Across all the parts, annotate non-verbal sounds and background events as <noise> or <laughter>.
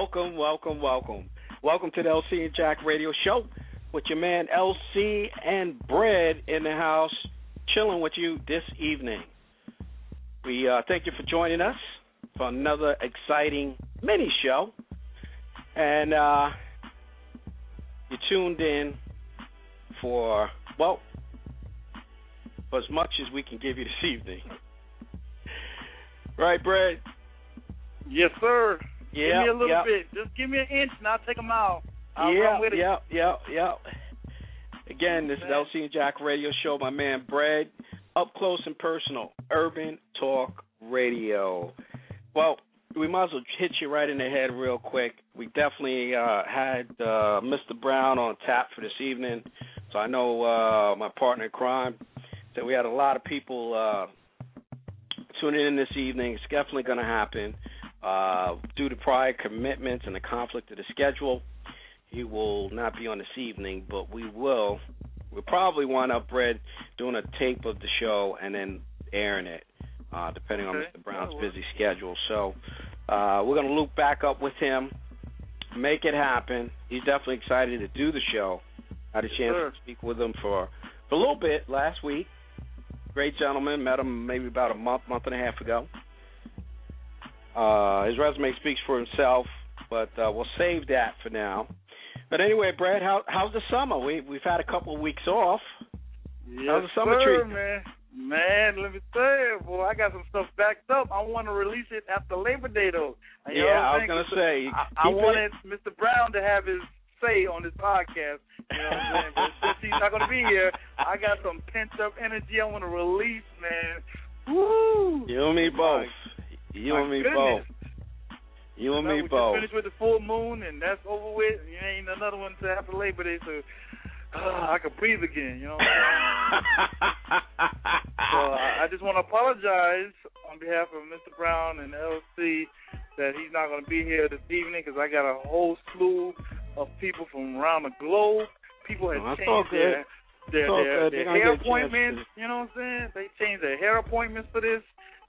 Welcome, welcome, welcome. Welcome to the LC and Jack Radio Show with your man LC and Bread in the house, chilling with you this evening. We uh, thank you for joining us for another exciting mini show. And uh, you tuned in for, well, for as much as we can give you this <laughs> evening. Right, Bread? Yes, sir. Yeah, give me a little yeah. bit. Just give me an inch and I'll take a mile. I'll yeah, run with it. yeah, yeah, yeah. Again, this is LC and Jack Radio Show. My man Brad, up close and personal, Urban Talk Radio. Well, we might as well hit you right in the head real quick. We definitely uh, had uh, Mr. Brown on tap for this evening, so I know uh, my partner in crime said we had a lot of people uh, tuning in this evening. It's definitely going to happen. Uh, due to prior commitments and the conflict of the schedule, he will not be on this evening, but we will. We'll probably wind up, Brad, doing a tape of the show and then airing it, uh, depending on Okay. Mr. Brown's busy schedule. So uh, we're going to loop back up with him, make it happen. He's definitely excited to do the show. I had a chance sir. to speak with him for, for a little bit last week. Great gentleman. Met him maybe about a month, month and a half ago. Uh, his resume speaks for himself, but uh, we'll save that for now. But anyway, Brad, how how's the summer? We we've had a couple of weeks off. Yes, How's the summer sir, treat? man. Man, let me tell you, boy, I got some stuff backed up. I want to release it after Labor Day, though. You yeah, I was gonna say. I, I keep it- wanted Mr. Brown to have his say on this podcast. You know what I'm saying? But since he's not going to be here, I got some pent up energy I want to release, man. Woo! You and me both. You My and me goodness. both. You and me we both. just finished with the full moon, and that's over with. You ain't another one to after Labor Day, so uh, I can breathe again. You know what I'm saying? so I, I just want to apologize on behalf of Mr. Brown and LC that he's not going to be here this evening because I got a whole slew of people from around the globe. People have No, changed their their, their, their hair get a chance appointments. You know what I'm saying? They changed their hair appointments for this.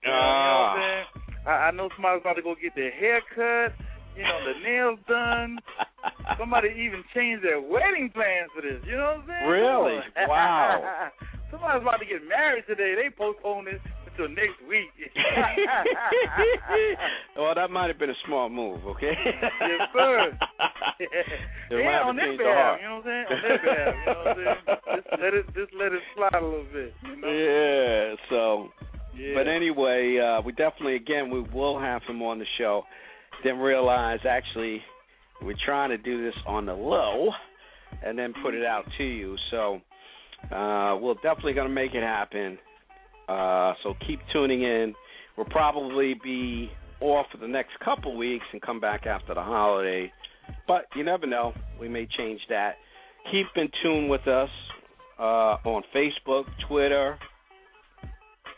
Ah. you know what I'm saying? I, I know somebody's about to go get their hair cut. You know, the nails done. <laughs> Somebody even changed their wedding plans for this. You know what I'm saying? Really? <laughs> Wow. Somebody's about to get married today. They postponed it until next week. <laughs> well, that might have been a smart move, okay? Yes, sir. Yeah, on their the behalf. You know what I'm saying? On their behalf. You know what I'm saying? Just let it, just let it slide a little bit. You know? Yeah, uh, we definitely, again, we will have him on the show. Didn't realize, actually, we're trying to do this on the low and then put it out to you. So uh, we're definitely going to make it happen. Uh, so keep tuning in. We'll probably be off for the next couple weeks and come back after the holiday. But you never know. We may change that. Keep in tune with us uh, on Facebook, Twitter,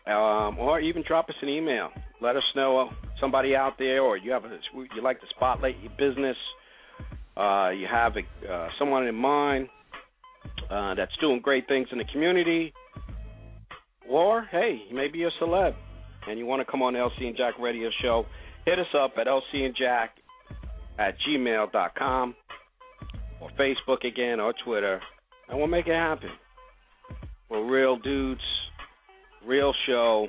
um, or even drop us an email. Let us know uh, somebody out there, or you have a, you like to spotlight your business. Uh, you have a, uh, someone in mind uh, that's doing great things in the community, or hey, maybe you're a celeb and you want to come on the LC and Jack Radio Show. Hit us up at LC and Jack at gmail.com or Facebook again or Twitter, and we'll make it happen. We're real dudes real show.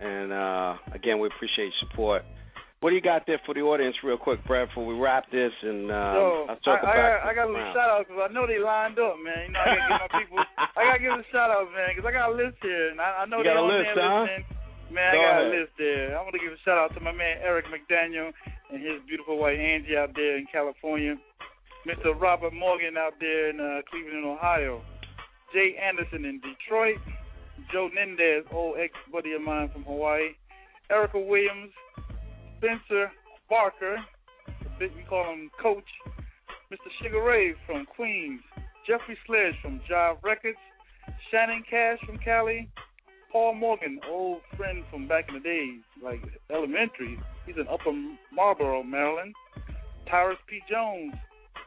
And uh, again, we appreciate your support. What do you got there for the audience, real quick, Brad, before we wrap this? And um, so I'll circle I, I, back. got, I got a little shout out because I know they lined up, man. You know, I got to give my <laughs> people. I got to give a shout out, man, because I got a list here, and I, I know You they got a list, there huh? listening. Man, Go I got ahead. a list there. I want to give a shout out to my man Eric McDaniel and his beautiful wife Angie out there in California. Mr. Robert Morgan out there in uh, Cleveland, Ohio. Jay Anderson in Detroit. Joe Nendez, old ex buddy of mine from Hawaii. Erica Williams. Spencer Barker. We call him Coach. Mr. Sugar Ray from Queens. Jeffrey Sledge from Jive Records. Shannon Cash from Cali. Paul Morgan, old friend from back in the days, like elementary. He's in Upper Marlboro, Maryland. Tyrus P. Jones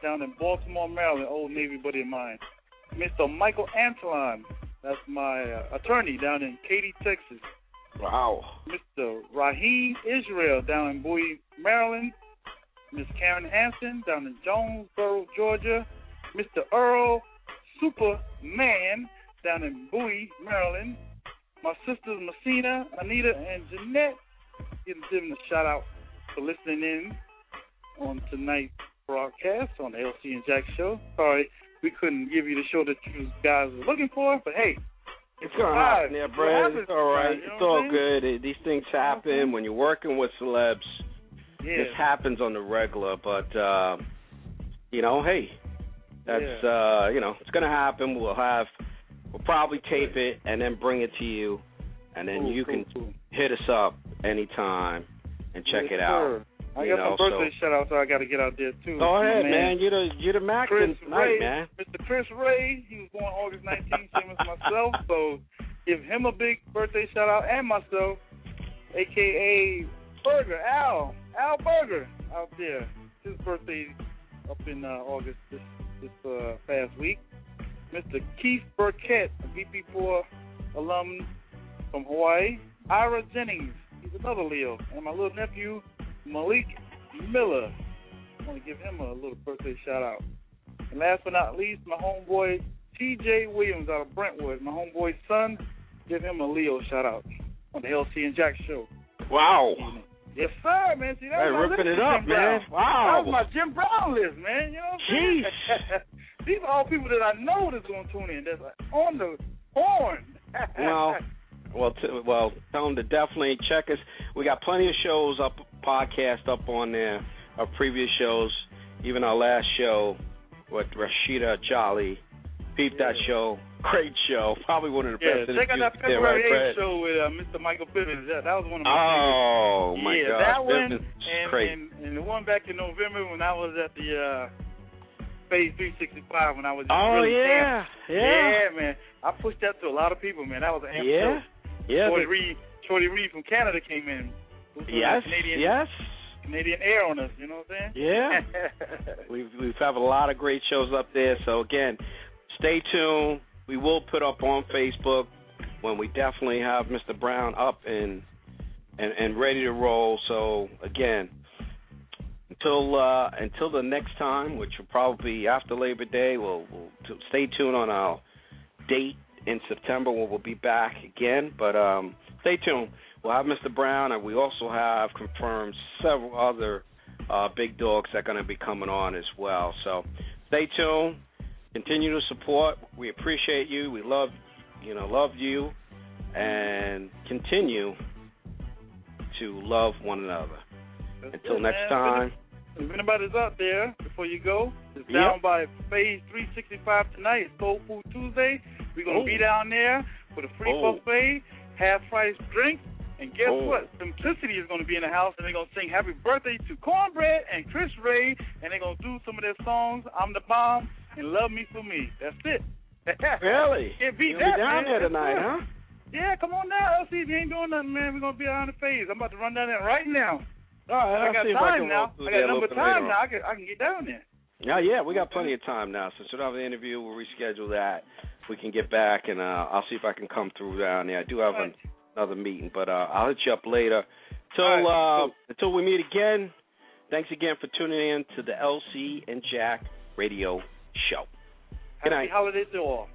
down in Baltimore, Maryland, old Navy buddy of mine. Mr. Michael Antolon, that's my uh, attorney down in Katy, Texas. Wow. Mr. Raheem Israel down in Bowie, Maryland. Miss Karen Hansen down in Jonesboro, Georgia. Mr. Earl Superman down in Bowie, Maryland. My sisters Messina, Anita, and Jeanette. Give them a shout out for listening in on tonight's broadcast on the LC and Jack show. Sorry we couldn't give you the show that you guys were looking for, but hey, It's gonna happen Brad. happens It's all right. you know It's all I'm good. It- These things happen when you're working with celebs. yeah. This happens on the regular, but uh, you know, hey, that's uh, you know, it's gonna happen. We'll have, we'll probably tape it and then bring it to you, and then Cool, you cool, can cool. hit us up anytime and check Yes, it out. sir. I got know, some birthday so- shout outs so I got to get out there too. Go ahead, man. You're the you're the Mac Chris tonight, Ray, man. Mr. Chris Ray, he was born August 19th, same as myself. So give him a big birthday shout out and myself, aka Burger Al, Al Burger out there. His birthday up in uh, August this this uh, past week. Mr. Keith Burkett, a VP4 alum from Hawaii. Ira Jennings, he's another Leo, and my little nephew Malik Miller. I want to give him a little birthday shout out. And last but not least, my homeboy T.J. Williams out of Brentwood, my homeboy's son. Give him a Leo shout out on the LC and Jack show. Wow. Yes, sir, man. See, that Hey, was ripping it up, man. Brown. That was my Jim Brown list, man. You know what I'm saying? <laughs> These are all people that I know that's going to tune in. That's on the horn. Well, <laughs> well, t- well, tell them to definitely check us. We got plenty of shows up, podcast up on there, our previous shows, even our last show with Rashida Jolly. Peep that show. Great show. Probably one of the Yeah, best check out that February right, 8th show with uh, Mr. Michael Bivins. That, that was one of my Oh favorites. my yeah, God, that one and, great. and and the one back in November when I was at the uh Phase 365 when I was Oh really yeah, yeah, yeah, man. I pushed that to a lot of people, man. That was an amp yeah, show. Yeah. Shorty Reed, Shorty Reed from Canada came in. yes, Canadian, yes, Canadian air on us. You know what I'm saying? yeah. <laughs> We've we've have a lot of great shows up there. So again, stay tuned. We will put up on Facebook when we definitely have Mr. Brown up and and and ready to roll. So again, until uh, until the next time, which will probably be after Labor Day, we'll, we'll t- stay tuned on our date in September when we'll be back again. But um, stay tuned. We'll have Mr. Brown, and we also have confirmed several other uh, big dogs that are going to be coming on as well. So stay tuned. Continue to support. We appreciate you. We love, you know, love you, and continue to love one another. Until next time. If anybody's out there, before you go, it's Yep. down by Phase 365 tonight. It's Soul Food Tuesday. We're going to Oh. be down there for the free Oh. buffet, half price drinks. And guess Oh. what? Simplicity is going to be in the house, and they're going to sing happy birthday to Cornbread and Chris Ray, and they're going to do some of their songs, I'm the Bomb and Love Me For Me. That's it. <laughs> Really? Can't beat You'll that, be down man. there tonight, huh? Yeah, come on down, LC. If you ain't doing nothing, man, we're going to be on the phase. I'm about to run down there right now. All right, I got if I time now. I got a number time now. I can, I can get down there. Yeah, yeah, we got plenty of time now. Since we don't have the interview, we'll reschedule that. We can get back, and uh, I'll see if I can come through down there. I do have an, another meeting, but uh, I'll hit you up later. Till right, uh, until we meet again. Thanks again for tuning in to the LC and Jack Radio Show. Good Happy night. holidays to all.